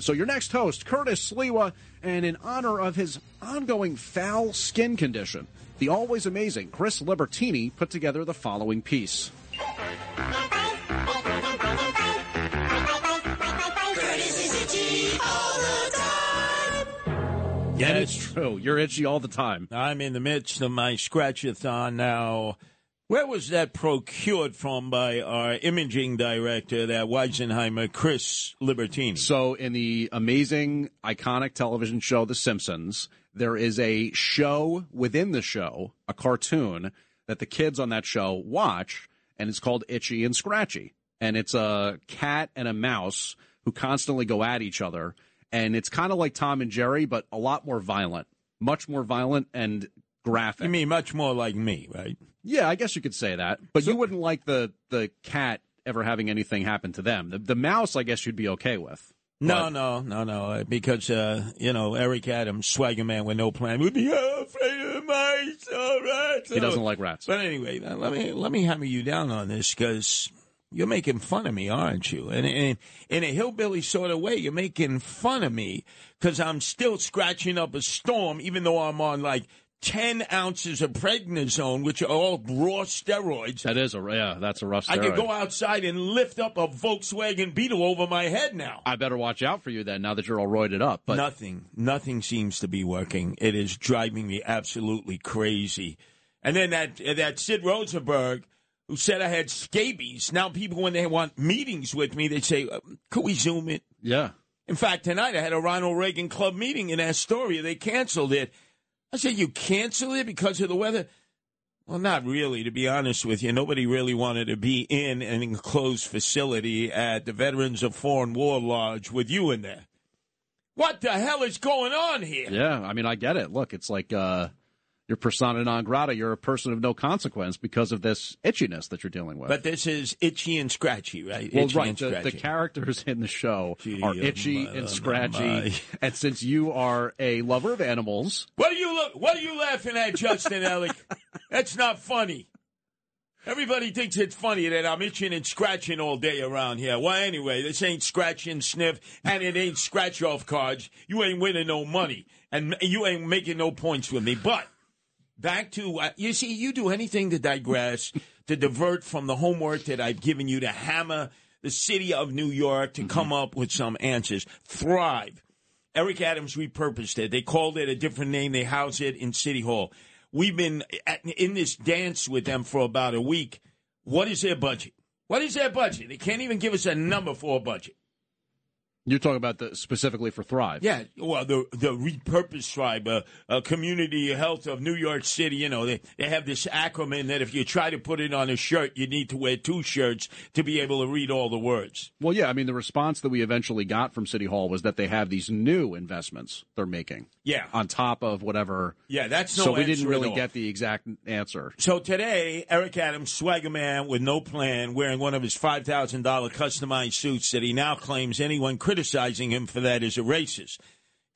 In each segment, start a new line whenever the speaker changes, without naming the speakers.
So your next host, Curtis Sliwa, and in honor of his ongoing foul skin condition, the always amazing Chris Libertini put together the following piece.
Yeah,
it's true. You're itchy all the time.
I'm in the midst of my scratchathon now. Where was that procured from by our imaging director, that Weisenheimer, Chris Libertini?
So in the amazing, iconic television show The Simpsons, there is a show within the show, a cartoon that the kids on that show watch, and it's called Itchy and Scratchy. And it's a cat and a mouse who constantly go at each other. And it's kind of like Tom and Jerry, but a lot more violent, much more violent and graphic.
You mean much more like me, right?
Yeah, I guess you could say that. But you wouldn't like the the cat ever having anything happen to them. The, the mouse, I guess, you'd be okay with.
No, no, no, no. uh, Because uh, you know Eric Adams, swagger man with no plan, would be oh, afraid of mice. All right.
He doesn't like rats.
But anyway, let me let me hammer you down on this because you're making fun of me, aren't you? And in, in a hillbilly sort of way, you're making fun of me because I'm still scratching up a storm, even though I'm on like. 10 ounces of prednisone, which are all raw steroids.
That is a yeah, that's a rough.
I could go outside and lift up a Volkswagen Beetle over my head now.
I better watch out for you then. Now that you're all roided up, but
nothing, nothing seems to be working. It is driving me absolutely crazy. And then that that Sid Rosenberg, who said I had scabies. Now people, when they want meetings with me, they say, uh, "Could we zoom it?"
yeah,
In fact, tonight I had a Ronald Reagan Club meeting in Astoria. They canceled it. I said, "You canceled it because of the weather?" Well, not really, to be honest with you. Nobody really wanted to be in an enclosed facility at the Veterans of Foreign War Lodge with you in there. What the hell is going on here?
yeah. I mean, I get it. Look, it's like uh, you're persona non grata. You're a person of no consequence because of this itchiness that you're dealing with.
But this is itchy and scratchy, right?
well,
itchy
right. The, the characters in the show
Gee,
are
oh
itchy
my,
and
oh
scratchy,
my.
and since you are a lover of animals,
What are you look? What are you laughing at, Justin Ellick? That's not funny. Everybody thinks it's funny that I'm itching and scratching all day around here. Well, anyway, this ain't scratch and sniff, and it ain't scratch off cards. You ain't winning no money, and you ain't making no points with me. But back to uh, you see, you do anything to digress, to divert from the homework that I've given you to hammer the city of New York to come up with some answers. Thrive. Eric Adams repurposed it. They called it a different name. They house it in City Hall. We've been at, in this dance with them for about a week. What is their budget? What is their budget? They can't even give us a number for a budget.
You're talking about the specifically for Thrive.
Yeah, well, the the repurposed Thrive, uh, uh, community health of New York City. You know, they they have this acronym that if you try to put it on a shirt, you need to wear two shirts to be able to read all the words.
Well, yeah. I mean, the response that we eventually got from City Hall was that they have these new investments they're making.
Yeah.
On top of whatever.
Yeah, that's no
so we didn't really get the exact answer.
So today, Eric Adams, swagger man with no plan, wearing one of his five thousand dollar customized suits that he now claims anyone criticizing him for that as a racist.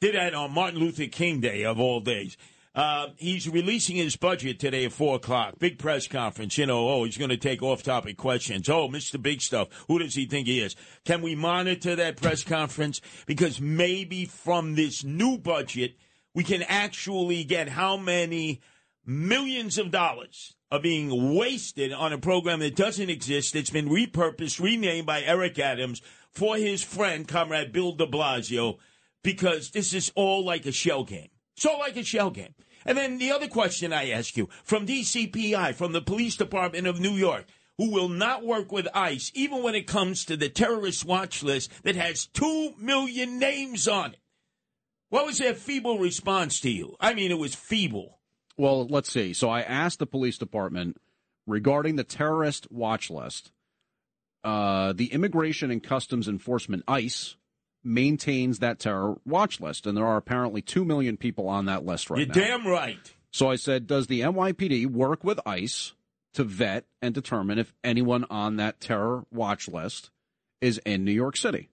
Did that on Martin Luther King Day of all days. Uh, he's releasing his budget today at four o'clock. Big press conference. You know, oh, he's going to take off-topic questions. Oh, Mr. Big Stuff, who does he think he is? Can we monitor that press conference? Because maybe from this new budget, we can actually get how many millions of dollars are being wasted on a program that doesn't exist. It's been repurposed, renamed by Eric Adams for his friend, comrade Bill de Blasio, because this is all like a shell game. It's all like a shell game. And then the other question I ask you from DCPI, from the Police Department of New York, who will not work with ICE, even when it comes to the terrorist watch list that has two million names on it. What was their feeble response to you? I mean, it was feeble.
Well, let's see. So I asked the police department regarding the terrorist watch list. Uh, the Immigration and Customs Enforcement (ICE) maintains that terror watch list, and there are apparently two million people on that list right
You're
now.
damn right.
So I said, does the NYPD work with ICE to vet and determine if anyone on that terror watch list is in New York City?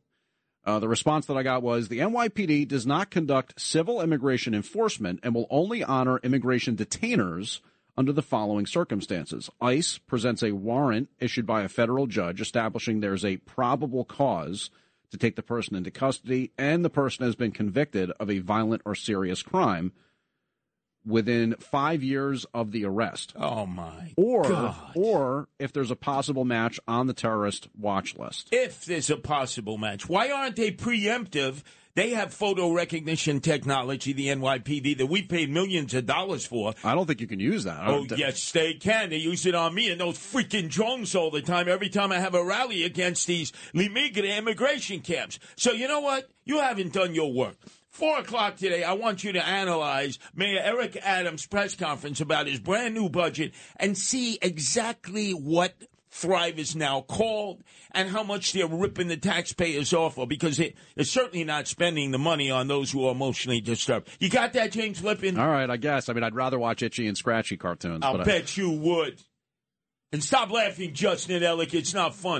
Uh, the response that I got was the NYPD does not conduct civil immigration enforcement and will only honor immigration detainers under the following circumstances. ICE presents a warrant issued by a federal judge establishing there's a probable cause to take the person into custody and the person has been convicted of a violent or serious crime within five years of the arrest.
Oh my
Or,
God.
or if there's a possible match on the terrorist watch list.
if there's a possible match. Why aren't they preemptive? They have photo recognition technology, the NYPD, that we paid millions of dollars for.
I don't think you can use that.
Oh,
don't-
yes, they can. They use it on me and those freaking drones all the time, every time I have a rally against these Limigre immigration camps. So, you know what? You haven't done your work. Four o'clock today, I want you to analyze Mayor Eric Adams' press conference about his brand new budget and see exactly what Thrive is now called and how much they're ripping the taxpayers off of because they, they're certainly not spending the money on those who are emotionally disturbed. You got that, James Lippin?
All right, I guess. I mean, I'd rather watch itchy and scratchy cartoons.
I'll
but I-
bet you would. And stop laughing, Justin Ellick. It's not fun.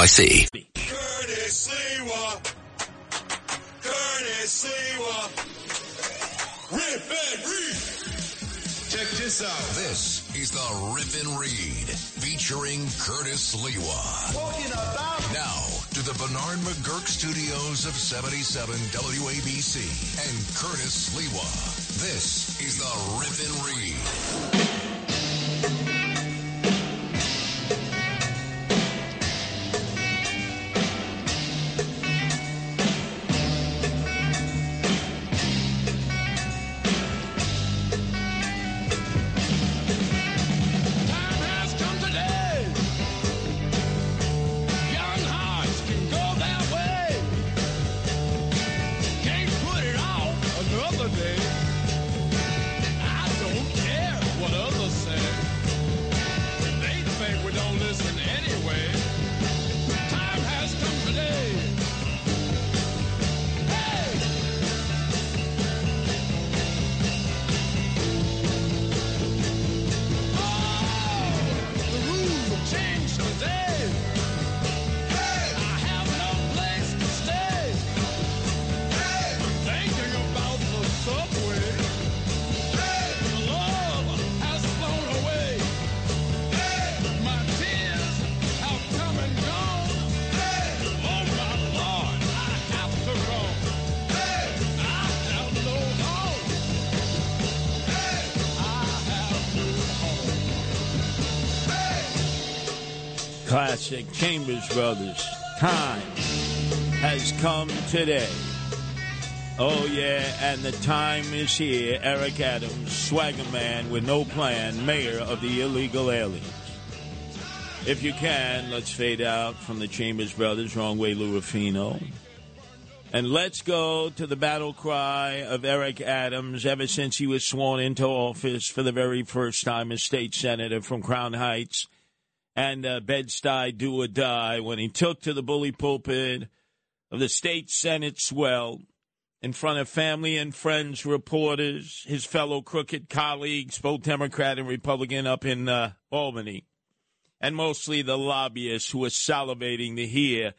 NYC.
Curtis Sliwa. Curtis Sliwa. Rip and read. Check this out.
This is the Rip and Read featuring Curtis Sliwa.
Talking about
Now to the Bernard McGuirk studios of 77 WABC and Curtis Sliwa. This is the Rip and Read.
Classic Chambers Brothers. Time has come today. Oh, yeah, and the time is here. Eric Adams, swagger man with no plan, mayor of the illegal aliens. If you can, let's fade out from the Chambers Brothers, wrong way, Lou Rufino. And let's go to the battle cry of Eric Adams ever since he was sworn into office for the very first time as state senator from Crown Heights and uh, Bed-Stuy do or die when he took to the bully pulpit of the state senate swell in front of family and friends, reporters, his fellow crooked colleagues, both Democrat and Republican up in uh, Albany, and mostly the lobbyists who were salivating to hear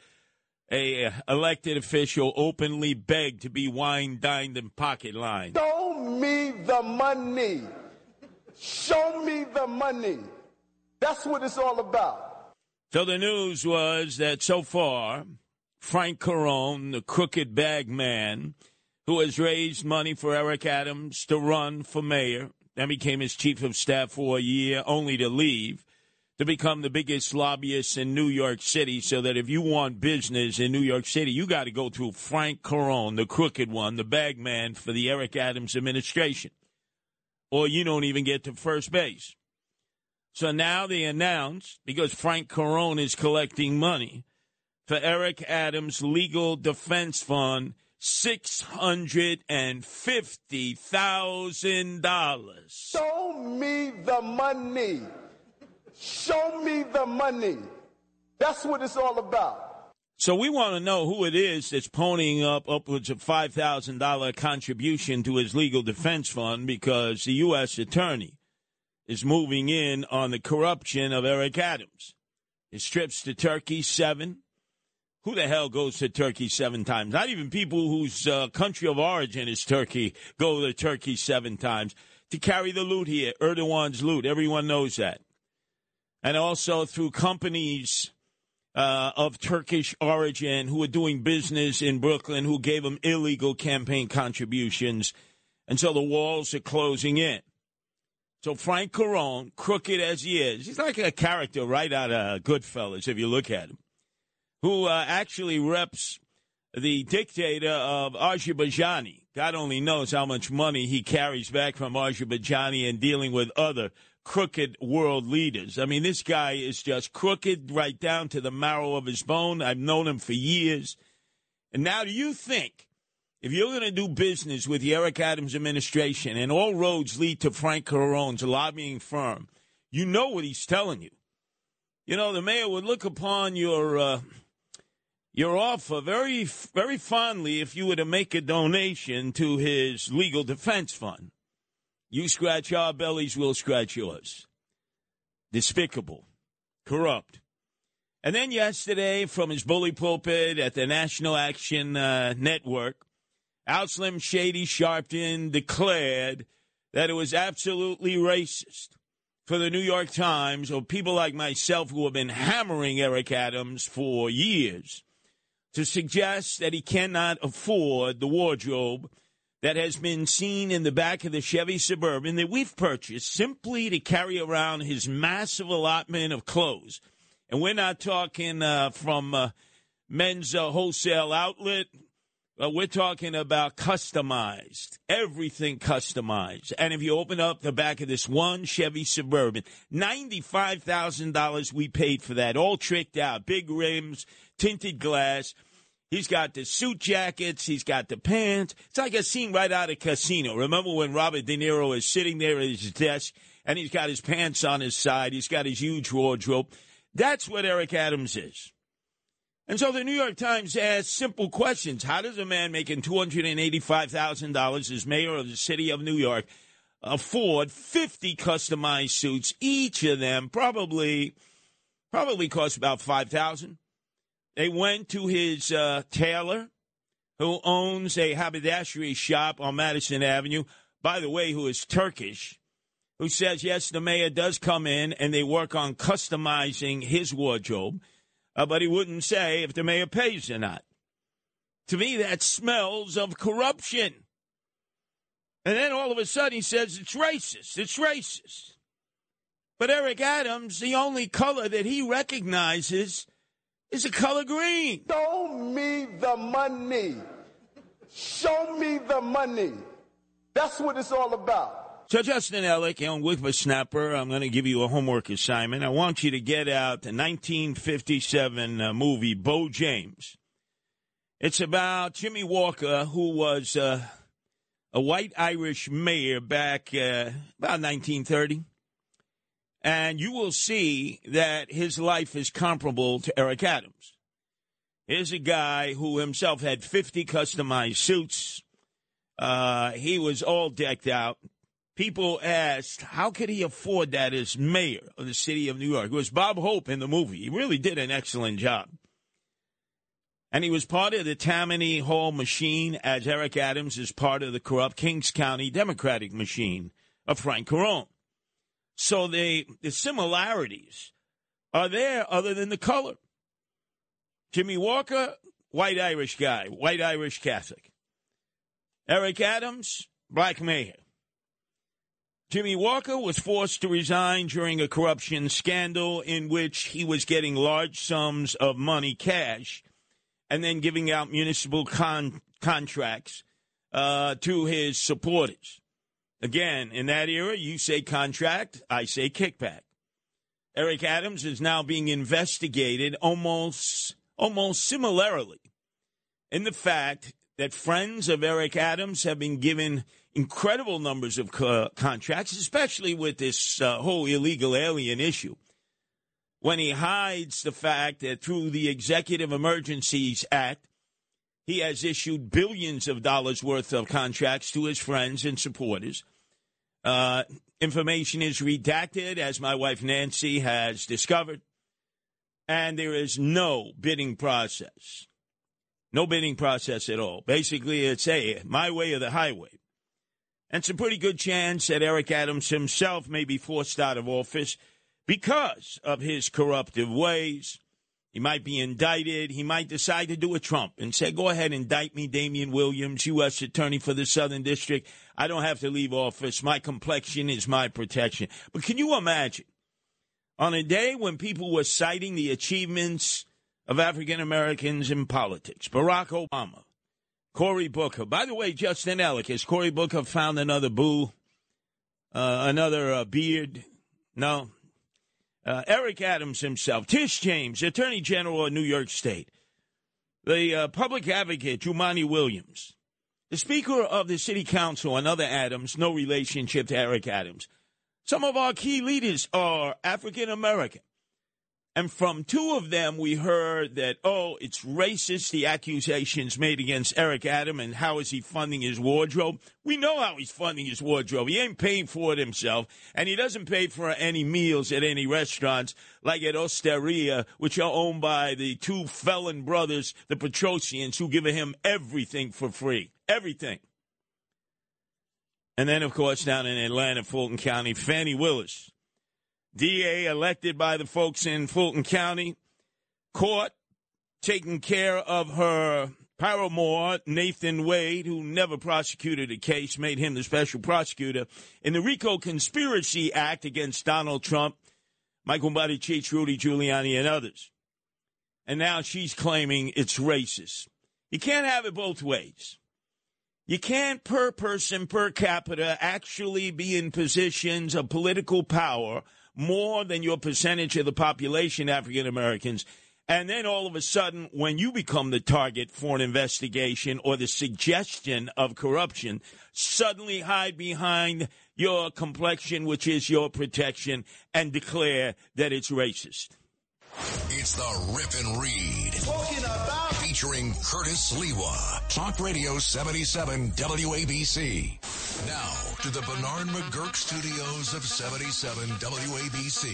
a uh, elected official openly beg to be wine dined and pocket lined.
Show me the money. Show me the money. That's what it's all about.
So the news was that so far, Frank Carone, the crooked bag man, who has raised money for Eric Adams to run for mayor, then became his chief of staff for a year, only to leave, to become the biggest lobbyist in New York City so that if you want business in New York City, you got to go through Frank Carone, the crooked one, the bag man for the Eric Adams administration. Or you don't even get to first base. So now they announced, because Frank Carone is collecting money for Eric Adams' legal defense fund, $650,000.
Show me the money. Show me the money. That's what it's all about.
So we want to know who it is that's ponying up upwards of $5,000 contribution to his legal defense fund because the U.S. attorney is moving in on the corruption of Eric Adams. His trips to Turkey, seven. Who the hell goes to Turkey seven times? Not even people whose uh, country of origin is Turkey go to Turkey seven times to carry the loot here, Erdogan's loot. Everyone knows that. And also through companies uh, of Turkish origin who are doing business in Brooklyn who gave him illegal campaign contributions. And so the walls are closing in. So Frank Carone, crooked as he is, he's like a character right out of Goodfellas if you look at him, who uh, actually reps the dictator of Azerbaijan. God only knows how much money he carries back from Azerbaijan and dealing with other crooked world leaders. I mean, this guy is just crooked right down to the marrow of his bone. I've known him for years. And now, do you think if you're going to do business with the Eric Adams administration and all roads lead to Frank Carone's lobbying firm, you know what he's telling you. You know, the mayor would look upon your uh, your offer very, very fondly if you were to make a donation to his legal defense fund. You scratch our bellies, we'll scratch yours. Despicable, corrupt. And then yesterday, from his bully pulpit at the National Action uh, Network, Al Slim Shady Sharpton declared that it was absolutely racist for the New York Times or people like myself who have been hammering Eric Adams for years to suggest that he cannot afford the wardrobe that has been seen in the back of the Chevy Suburban that we've purchased simply to carry around his massive allotment of clothes. And we're not talking uh, from uh, men's uh, wholesale outlet. Uh, we're talking about customized, everything customized. And if you open up the back of this one Chevy Suburban, $95,000 we paid for that, all tricked out, big rims, tinted glass. He's got the suit jackets. He's got the pants. It's like a scene right out of Casino. Remember when Robert De Niro is sitting there at his desk and he's got his pants on his side. He's got his huge wardrobe. That's what Eric Adams is. And so the New York Times asked simple questions. How does a man making $285,000 as mayor of the city of New York afford 50 customized suits? Each of them probably, probably cost about 5000 They went to his uh, tailor, who owns a haberdashery shop on Madison Avenue, by the way, who is Turkish, who says, yes, the mayor does come in and they work on customizing his wardrobe uh, but he wouldn't say if the mayor pays or not. To me, that smells of corruption. And then all of a sudden he says it's racist. It's racist. But Eric Adams, the only color that he recognizes is the color green.
Show me the money. Show me the money. That's what it's all about.
So, Justin Ellick and Whippersnapper, I'm going to give you a homework assignment. I want you to get out the 1957 uh, movie Beau James. It's about Jimmy Walker, who was uh, a white Irish mayor back uh, about 1930. And you will see that his life is comparable to Eric Adams. Here's a guy who himself had 50 customized suits. Uh, he was all decked out people asked, how could he afford that as mayor of the city of New York? It was Bob Hope in the movie. He really did an excellent job. And he was part of the Tammany Hall machine, as Eric Adams is part of the corrupt Kings County Democratic machine of Frank Carone. So they, the similarities are there other than the color. Jimmy Walker, white Irish guy, white Irish Catholic. Eric Adams, black mayor. Jimmy Walker was forced to resign during a corruption scandal in which he was getting large sums of money, cash, and then giving out municipal con- contracts uh, to his supporters. Again, in that era, you say contract, I say kickback. Eric Adams is now being investigated almost almost similarly in the fact that friends of Eric Adams have been given incredible numbers of co- contracts, especially with this uh, whole illegal alien issue. When he hides the fact that through the Executive Emergencies Act, he has issued billions of dollars worth of contracts to his friends and supporters. Uh, information is redacted, as my wife Nancy has discovered, and there is no bidding process. No bidding process at all. Basically, it's a my way or the highway. And it's a pretty good chance that Eric Adams himself may be forced out of office because of his corruptive ways. He might be indicted. He might decide to do a Trump and say, go ahead, indict me, Damian Williams, U.S. Attorney for the Southern District. I don't have to leave office. My complexion is my protection. But can you imagine on a day when people were citing the achievements of African Americans in politics, Barack Obama, Cory Booker. By the way, Justin Ellick, has Cory Booker found another boo, uh, another uh, beard? No. Uh, Eric Adams himself, Tish James, Attorney General of New York State, the uh, public advocate, Jumaane Williams, the Speaker of the City Council, another Adams, no relationship to Eric Adams. Some of our key leaders are African American. And from two of them, we heard that, oh, it's racist, the accusations made against Eric Adam, and how is he funding his wardrobe? We know how he's funding his wardrobe. He ain't paying for it himself, and he doesn't pay for any meals at any restaurants like at Osteria, which are owned by the two felon brothers, the Petrosyants, who give him everything for free. Everything. And then, of course, down in Atlanta, Fulton County, Fani Willis. DA elected by the folks in Fulton County, caught taking care of her paramour, Nathan Wade, who never prosecuted a case, made him the special prosecutor in the RICO Conspiracy Act against Donald Trump, Michael Buttigieg, Rudy Giuliani, and others. And now she's claiming it's racist. You can't have it both ways. You can't, per person, per capita, actually be in positions of political power more than your percentage of the population, African Americans. And then all of a sudden, when you become the target for an investigation or the suggestion of corruption, suddenly hide behind your complexion, which is your protection, and declare that it's racist.
It's the Rip and Read. Featuring Curtis Sliwa. Talk Radio 77 WABC. Now to the Bernard McGuirk studios of 77 WABC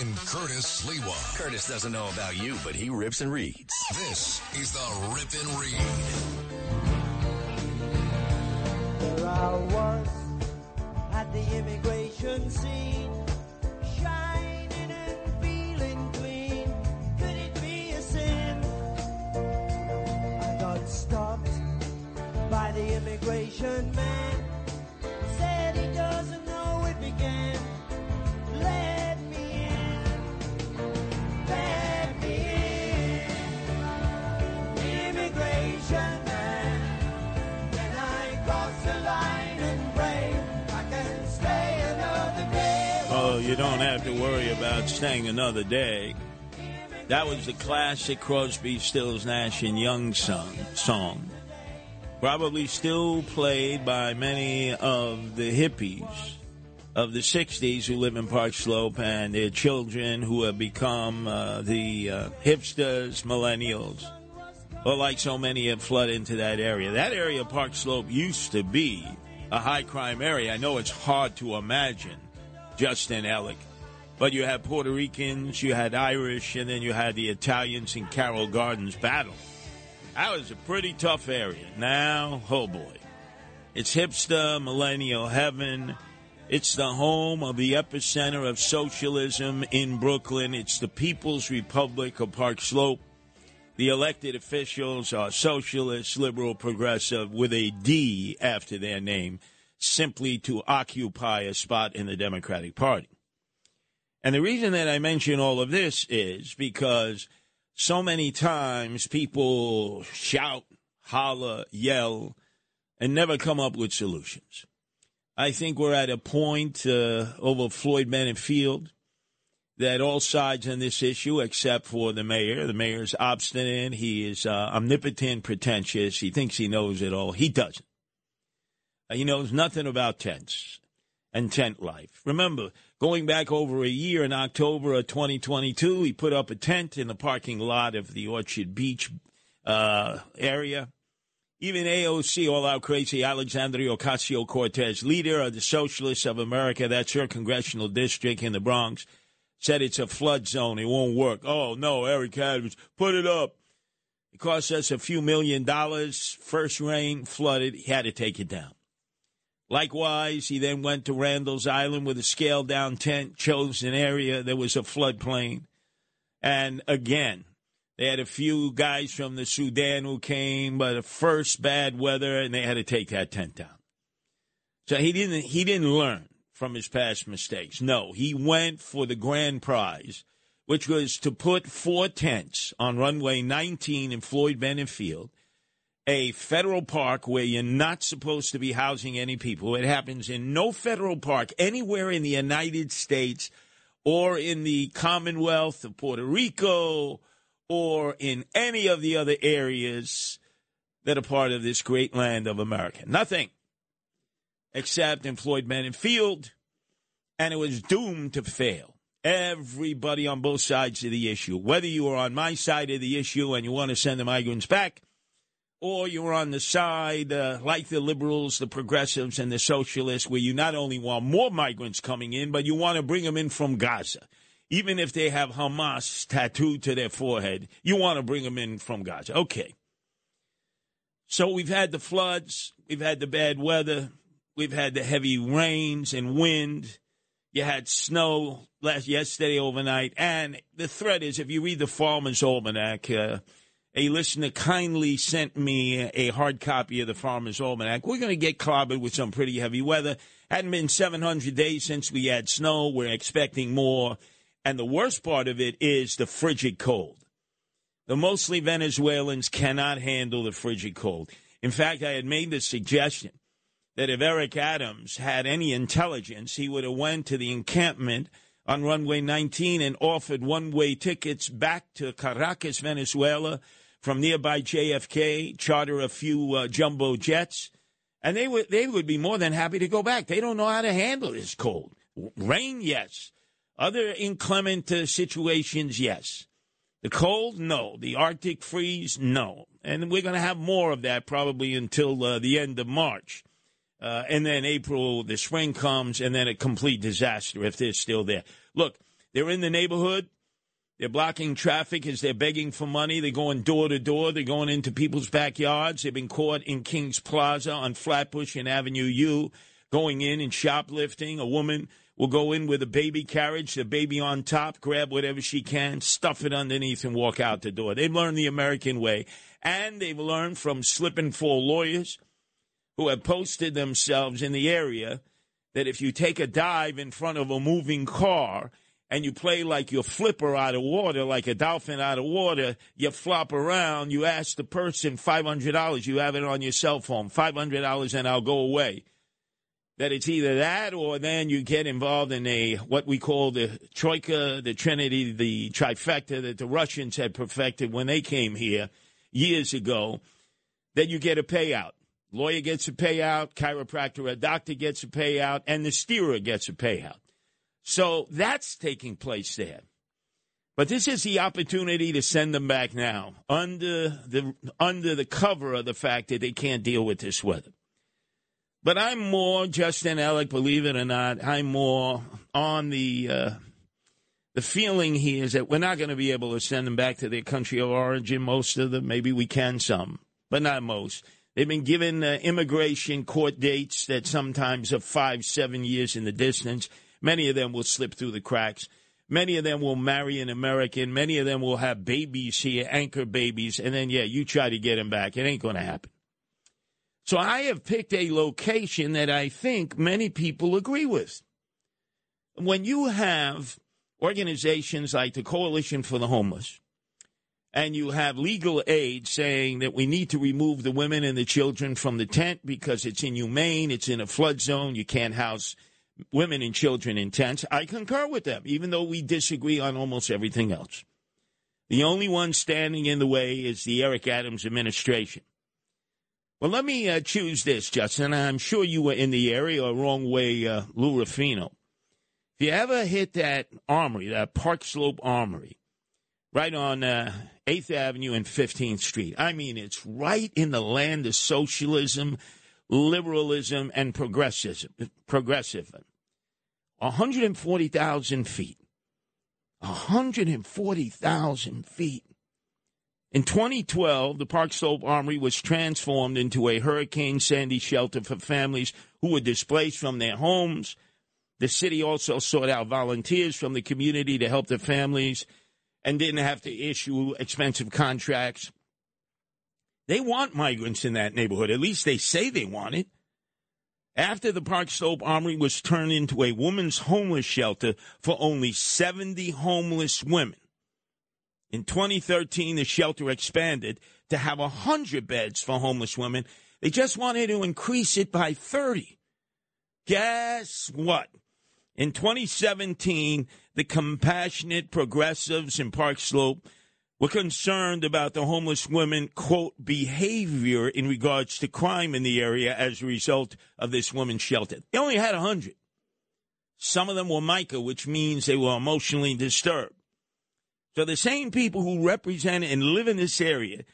and Curtis Sliwa.
Curtis doesn't know about you, but he rips and reads.
This is the Rip and Read.
There I was at the immigration scene, stopped by the immigration man. Said he doesn't know it began. Let me in. Let me in. Immigration man. Then I the line and I can stay another day.
Oh, you don't have to worry about staying another day. That was the classic Crosby, Stills, Nash and Young song. song. Probably still played by many of the hippies of the 60s who live in Park Slope and their children who have become uh, the uh, hipsters, millennials, or like so many have flooded into that area. That area of Park Slope used to be a high crime area. I know it's hard to imagine, Justin Ellick. But you had Puerto Ricans, you had Irish, and then you had the Italians in Carroll Gardens battle. That was a pretty tough area. Now, oh boy. It's hipster, millennial heaven. It's the home of the epicenter of socialism in Brooklyn. It's the People's Republic of Park Slope. The elected officials are socialist, liberal, progressive with a D after their name. simply to occupy a spot in the Democratic Party. And the reason that I mention all of this is because so many times people shout, holler, yell, and never come up with solutions. I think we're at a point uh, over Floyd Bennett Field that all sides on this issue, except for the mayor, the mayor's obstinate, he is uh, omnipotent, pretentious, he thinks he knows it all. He doesn't. Uh, He knows nothing about tents and tent life. Remember, going back over a year in October of 2022, he put up a tent in the parking lot of the Orchard Beach uh, area. Even AOC, all out crazy, Alexandria Ocasio Cortez, leader of the Socialists of America, that's her congressional district in the Bronx, said it's a flood zone. It won't work. Oh, no, Eric Adams, put it up. It cost us a few million dollars. First rain, flooded. He had to take it down. Likewise, he then went to Randall's Island with a scaled down tent, chose an area that was a floodplain. And again, they had a few guys from the Sudan who came, but the first bad weather, and they had to take that tent down. So he didn't he didn't learn from his past mistakes. No, he went for the grand prize, which was to put four tents on runway 19 in Floyd Bennett Field, a federal park where you're not supposed to be housing any people. It happens in no federal park anywhere in the United States or in the Commonwealth of Puerto Rico or in any of the other areas that are part of this great land of America. Nothing except in Floyd Bennett Field, and it was doomed to fail. Everybody on both sides of the issue, whether you are on my side of the issue and you want to send the migrants back, or you're on the side, uh, like the liberals, the progressives, and the socialists, where you not only want more migrants coming in, but you want to bring them in from Gaza. Even if they have Hamas tattooed to their forehead, you want to bring them in from Gaza. Okay. So we've had the floods, we've had the bad weather, we've had the heavy rains and wind. You had snow last yesterday overnight, and the threat is if you read the Farmer's Almanac, uh, a listener kindly sent me a hard copy of the Farmer's Almanac. We're going to get clobbered with some pretty heavy weather. Hadn't been 700 days since we had snow. We're expecting more. And the worst part of it is the frigid cold. The mostly Venezuelans cannot handle the frigid cold. In fact, I had made the suggestion that if Eric Adams had any intelligence, he would have went to the encampment on runway 19 and offered one-way tickets back to Caracas, Venezuela, from nearby JFK, charter a few uh, jumbo jets, and they would they would be more than happy to go back. They don't know how to handle this cold. Rain, yes. Other inclement uh, situations, yes. The cold, no. The Arctic freeze, no. And we're going to have more of that probably until uh, the end of March. Uh, and then April, the spring comes, and then a complete disaster if they're still there. Look, they're in the neighborhood. They're blocking traffic as they're begging for money. They're going door to door. They're going into people's backyards. They've been caught in Kings Plaza on Flatbush and Avenue U, going in and shoplifting. A woman will go in with a baby carriage, the baby on top, grab whatever she can, stuff it underneath, and walk out the door. They've learned the American way. And they've learned from slip and fall lawyers who have posted themselves in the area that if you take a dive in front of a moving car and you play like your flipper out of water, like a dolphin out of water, you flop around, you ask the person $500, you have it on your cell phone, $500 and I'll go away. That it's either that or then you get involved in a, what we call the troika, the trinity, the trifecta that the Russians had perfected when they came here years ago, that you get a payout. Lawyer gets a payout, chiropractor, a doctor gets a payout, and the steerer gets a payout. So that's taking place there. But this is the opportunity to send them back now under the under the cover of the fact that they can't deal with this weather. But I'm more Justin Ellick, believe it or not. I'm more on the uh, the feeling here is that we're not going to be able to send them back to their country of origin. Most of them, maybe we can some, but not most. They've been given uh, immigration court dates that sometimes are five, seven years in the distance. Many of them will slip through the cracks. Many of them will marry an American. Many of them will have babies here, anchor babies, and then, yeah, you try to get them back. It ain't going to happen. So I have picked a location that I think many people agree with. When you have organizations like the Coalition for the Homeless, and you have legal aid saying that we need to remove the women and the children from the tent because it's inhumane, it's in a flood zone, you can't house women and children in tents. I concur with them, even though we disagree on almost everything else. The only one standing in the way is the Eric Adams administration. Well, let me uh, choose this, Justin. I'm sure you were in the area, or wrong way, uh, Lou. If you ever hit that armory, that Park Slope Armory, right on uh, 8th Avenue and 15th Street, I mean, it's right in the land of socialism, liberalism, and progressivism. Progressive. 140,000 feet. 140,000 feet. In 2012, the Park Slope Armory was transformed into a Hurricane Sandy shelter for families who were displaced from their homes. The city also sought out volunteers from the community to help the families and didn't have to issue expensive contracts. They want migrants in that neighborhood. At least they say they want it. After the Park Slope Armory was turned into a women's homeless shelter for only 70 homeless women. In 2013, the shelter expanded to have 100 beds for homeless women. They just wanted to increase it by 30. Guess what? In 2017, the compassionate progressives in Park Slope were concerned about the homeless women, quote, behavior in regards to crime in the area as a result of this woman's shelter. They only had 100. Some of them were MICA, which means they were emotionally disturbed. So the same people who represent and live in this area,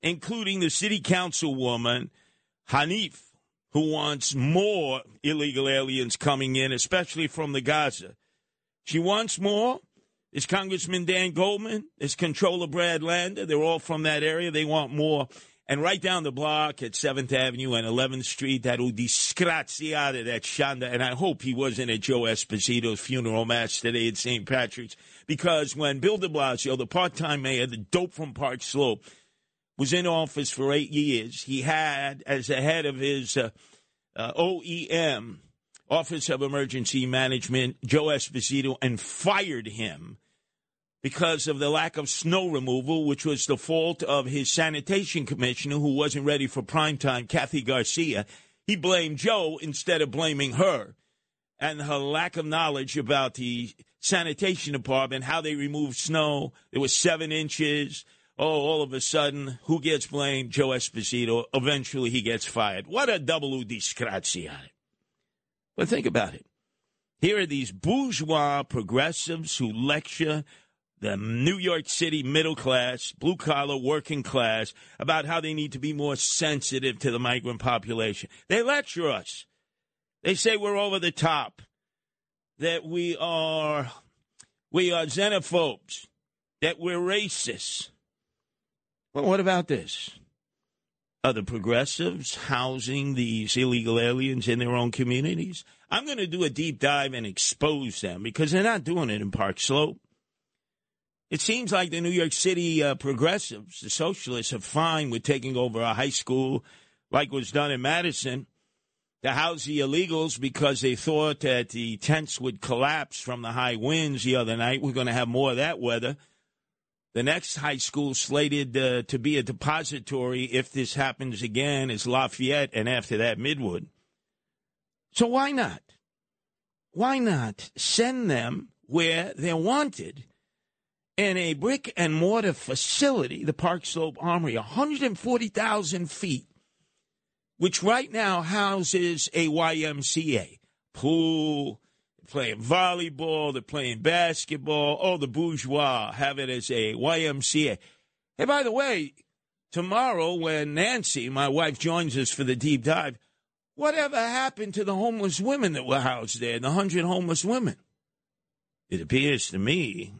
including the city councilwoman, Hanif, who wants more illegal aliens coming in, especially from the Gaza. She wants more. There's Congressman Dan Goldman. There's Controller Brad Lander. They're all from that area. They want more. And right down the block at 7th Avenue and 11th Street, that disgraziata, that Shanda, and I hope he wasn't at Joe Esposito's funeral mass today at St. Patrick's, because when Bill de Blasio, the part-time mayor, the dope from Park Slope, was in office for eight years, he had, as the head of his uh, uh, OEM, Office of Emergency Management, Joe Esposito, and fired him because of the lack of snow removal, which was the fault of his sanitation commissioner who wasn't ready for prime time, Kathy Garcia. He blamed Joe instead of blaming her and her lack of knowledge about the sanitation department, how they removed snow. There was seven inches. Oh, all of a sudden, who gets blamed? Joe Esposito. Eventually, he gets fired. What a double disgraziata. But think about it. Here are these bourgeois progressives who lecture the New York City middle class, blue collar, working class about how they need to be more sensitive to the migrant population. They lecture us. They say we're over the top, that we are we are xenophobes, that we're racists. Well, what about this? Are the progressives housing these illegal aliens in their own communities? I'm going to do a deep dive and expose them because they're not doing it in Park Slope. It seems like the New York City uh, progressives, the socialists, are fine with taking over a high school like was done in Madison to house the illegals because they thought that the tents would collapse from the high winds the other night. We're going to have more of that weather. The next high school slated uh, to be a depository, if this happens again, is Lafayette, and after that, Midwood. So why not? Why not send them where they're wanted? In a brick and mortar facility, the Park Slope Armory, 140,000 feet, which right now houses a YMCA, pool, playing volleyball, they're playing basketball. Oh, the bourgeois have it as a YMCA. Hey, by the way, tomorrow when Nancy, my wife, joins us for the deep dive, whatever happened to the homeless women that were housed there, the hundred homeless women? It appears to me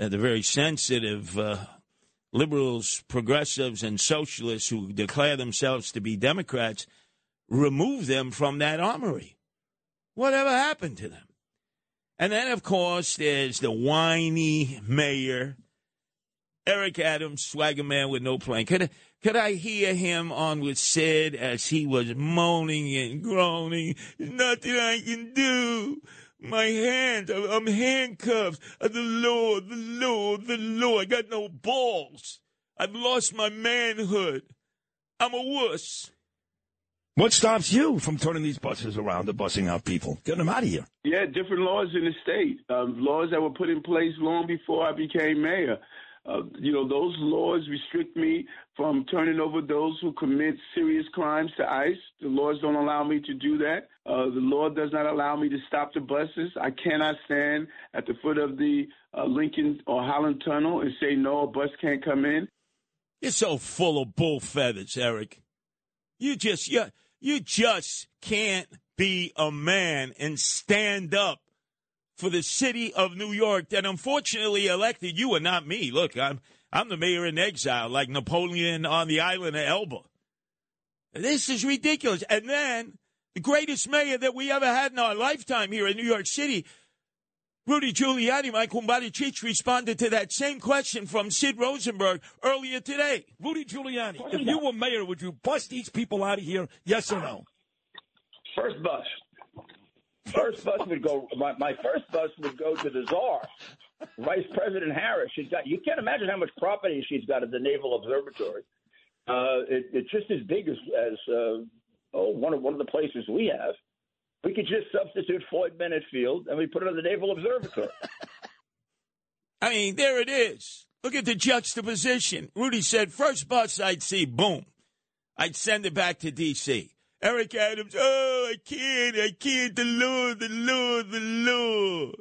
that the very sensitive uh, liberals, progressives, and socialists who declare themselves to be Democrats remove them from that armory. Whatever happened to them? And then, of course, there's the whiny mayor, Eric Adams, swagger man with no plan. Could Could I hear him on with Sid as he was moaning and groaning? Nothing I can do. My hands, I'm I'm handcuffed. Uh, The Lord, the Lord, the Lord. I got no balls. I've lost my manhood. I'm a wuss.
What stops you from turning these buses around and busing out people? Getting them out of here.
Yeah, different laws in the state, um, laws that were put in place long before I became mayor. Uh, you know, those laws restrict me from turning over those who commit serious crimes to ICE. The laws don't allow me to do that. Uh, the law does not allow me to stop the buses. I cannot stand at the foot of the uh, Lincoln or Holland Tunnel and say, no, a bus can't come in.
You're so full of bull feathers, Eric. You just you, you just can't be a man and stand up for the city of New York that unfortunately elected you and not me. Look, I'm I'm the mayor in exile, like Napoleon on the island of Elba. This is ridiculous. And then the greatest mayor that we ever had in our lifetime here in New York City, Rudy Giuliani, Mike Chich, responded to that same question from Sid Rosenberg earlier today.
Rudy Giuliani, if you were mayor, would you bust these people out of here? Yes or no?
First bus. First bus would go. My, my first bus would go to the czar, Vice President Harris. She's got. You can't imagine how much property she's got at the Naval Observatory. Uh, it, it's just as big as as uh, oh one of one of the places we have. We could just substitute Floyd Bennett Field and we put it on the Naval Observatory.
I mean, there it is. Look at the juxtaposition. Rudy said, first bus I'd see, boom. I'd send it back to D.C. Eric Adams, oh, I can't, I can't, the Lord, the Lord, the Lord.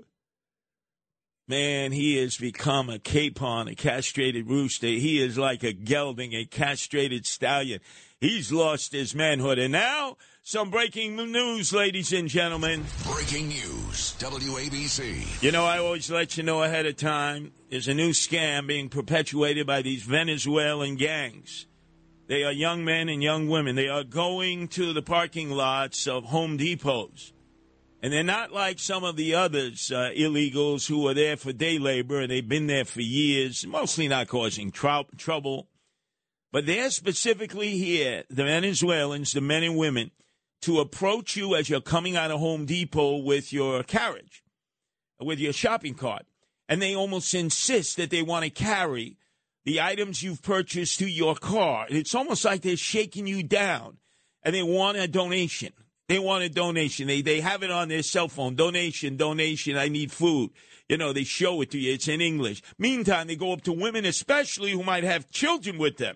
Man, he has become a capon, a castrated rooster. He is like a gelding, a castrated stallion. He's lost his manhood. And now, some breaking news, ladies and gentlemen.
Breaking news, WABC.
You know, I always let you know ahead of time. There's a new scam being perpetuated by these Venezuelan gangs. They are young men and young women. They are going to the parking lots of Home Depots. And they're not like some of the others, uh, illegals who are there for day labor and they've been there for years, mostly not causing trou- trouble. But they're specifically here, the Venezuelans, the men and women, to approach you as you're coming out of Home Depot with your carriage, with your shopping cart. And they almost insist that they want to carry the items you've purchased to your car. It's almost like they're shaking you down and they want a donation. They want a donation. They, they have it on their cell phone. Donation, donation. I need food. You know, they show it to you. It's in English. Meantime, they go up to women, especially who might have children with them.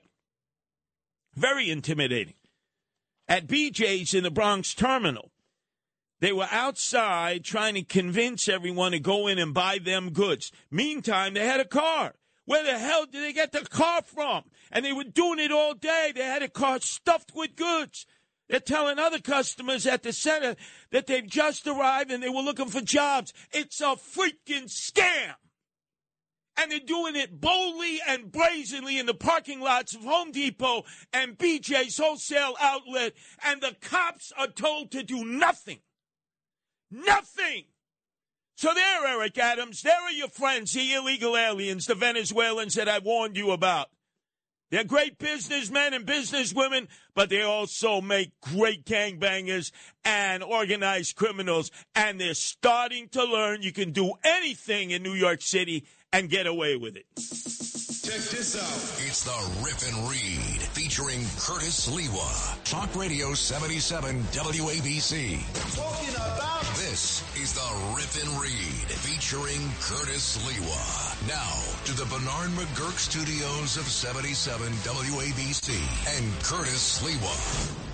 Very intimidating. At BJ's in the Bronx terminal, they were outside trying to convince everyone to go in and buy them goods. Meantime, they had a car. Where the hell did they get the car from? And they were doing it all day. They had a car stuffed with goods. They're telling other customers at the center that they've just arrived and they were looking for jobs. It's a freaking scam. And they're doing it boldly and brazenly in the parking lots of Home Depot and BJ's wholesale outlet. And the cops are told to do nothing. Nothing. So there, Eric Adams, there are your friends, the illegal aliens, the Venezuelans that I warned you about. They're great businessmen and businesswomen, but they also make great gangbangers and organized criminals. And they're starting to learn you can do anything in New York City and get away with it.
Check this out. It's the Rip and Read featuring Curtis Sliwa. Talk Radio 77 WABC.
Talking about
This is the Rip and Read featuring Curtis Sliwa. Now to the Bernard McGuirk studios of 77 WABC and Curtis Sliwa.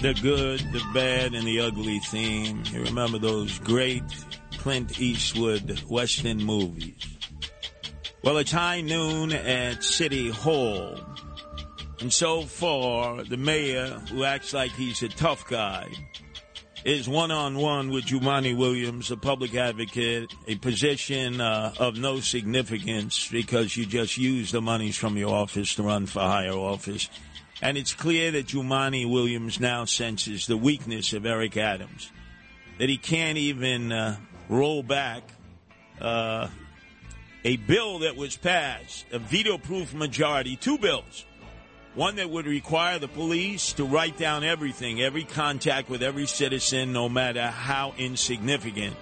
The good, the bad, and the ugly theme. You remember those great Clint Eastwood Western movies. Well, it's high noon at City Hall. And so far, the mayor, who acts like he's a tough guy, is one on one with Jumaane Williams, a public advocate, a position uh, of no significance because you just use the monies from your office to run for higher office. And it's clear that Jumaane Williams now senses the weakness of Eric Adams, that he can't even uh, roll back uh, a bill that was passed, a veto proof majority, two bills. One that would require the police to write down everything, every contact with every citizen, no matter how insignificant.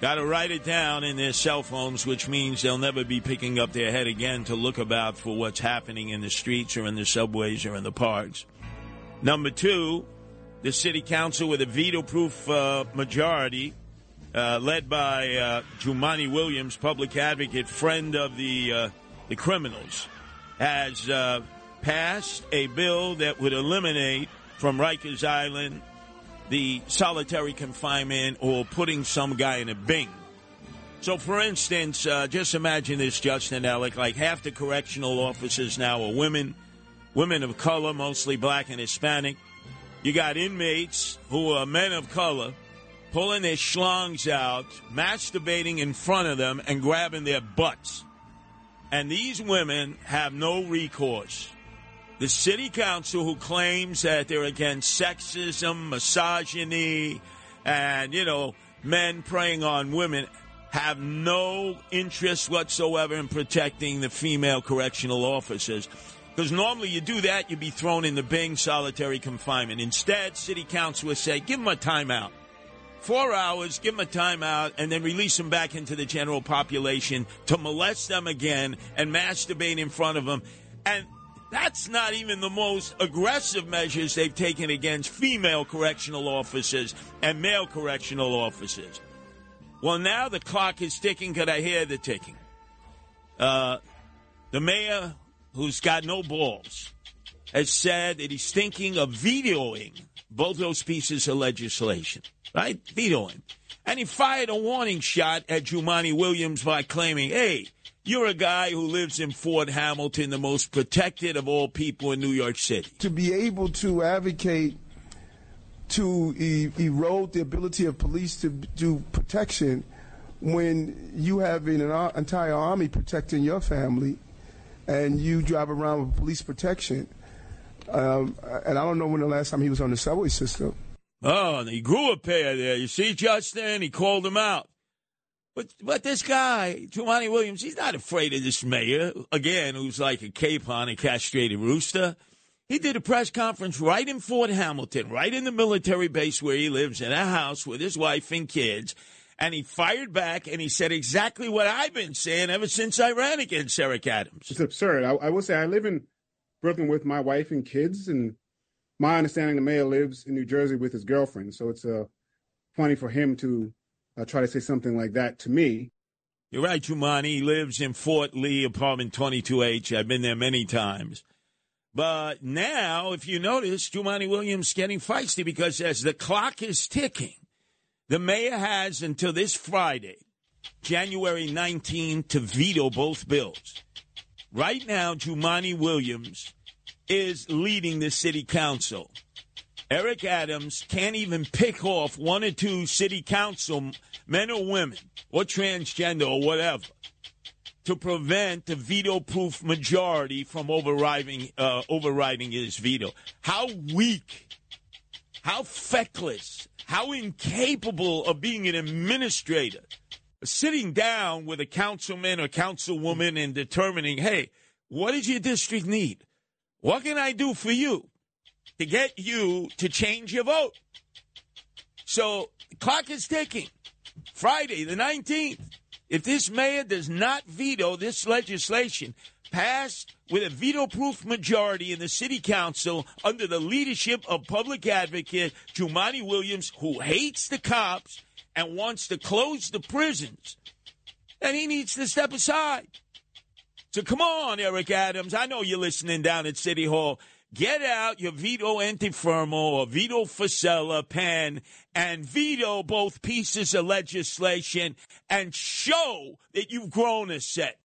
Got to write it down in their cell phones, which means they'll never be picking up their head again to look about for what's happening in the streets or in the subways or in the parks. Number two, the city council with a veto proof uh, majority, uh, led by uh, Jumaane Williams, public advocate, friend of the, uh, the criminals, has uh, passed a bill that would eliminate from Rikers Island the solitary confinement or putting some guy in a bing. So, for instance, uh, just imagine this, Justin Ellick. Like half the correctional officers now are women, women of color, mostly black and Hispanic. You got inmates who are men of color pulling their schlongs out, masturbating in front of them, and grabbing their butts. And these women have no recourse. The city council, who claims that they're against sexism, misogyny, and, you know, men preying on women, have no interest whatsoever in protecting the female correctional officers. Because normally you do that, you'd be thrown in the Bing solitary confinement. Instead, city council would say, give them a timeout. Four hours, give them a timeout, and then release them back into the general population to molest them again and masturbate in front of them. And that's not even the most aggressive measures they've taken against female correctional officers and male correctional officers. Well, now the clock is ticking. Could I hear the ticking? Uh, the mayor, who's got no balls, has said that he's thinking of vetoing both those pieces of legislation, right? Vetoing. And he fired a warning shot at Jumaane Williams by claiming, hey, you're a guy who lives in Fort Hamilton, the most protected of all people in New York City.
To be able to advocate to e- erode the ability of police to do protection when you have an entire army protecting your family and you drive around with police protection. Um, and I don't know when the last time he was on the subway system.
Oh, and he grew a pair there. You see, Justin? He called him out. But but this guy, Jumaane Williams, he's not afraid of this mayor, again, who's like a capon, a castrated rooster. He did a press conference right in Fort Hamilton, right in the military base where he lives, in a house with his wife and kids. And he fired back and he said exactly what I've been saying ever since I ran against Eric Adams.
It's absurd. I, I will say I live in Brooklyn with my wife and kids, and my understanding the mayor lives in New Jersey with his girlfriend. So it's uh, funny for him to uh, try to say something like that to me.
You're right, Jumaane. He lives in Fort Lee, apartment 22H. I've been there many times. But now, if you notice, Jumaane Williams getting feisty because as the clock is ticking, the mayor has until this Friday, January 19, to veto both bills. Right now, Jumaane Williams is leading the city council. Eric Adams can't even pick off one or two city council men or women or transgender or whatever to prevent the veto proof majority from overriding uh, overriding his veto. How weak, how feckless, how incapable of being an administrator. Sitting down with a councilman or councilwoman and determining, hey, what does your district need? What can I do for you to get you to change your vote? So, clock is ticking. Friday, the 19th. If this mayor does not veto this legislation passed with a veto proof majority in the city council under the leadership of public advocate Jumaane Williams, who hates the cops and wants to close the prisons, then he needs to step aside. So come on, Eric Adams. I know you're listening down at City Hall. Get out your veto antifermo or veto facella pen and veto both pieces of legislation and show that you've grown a set.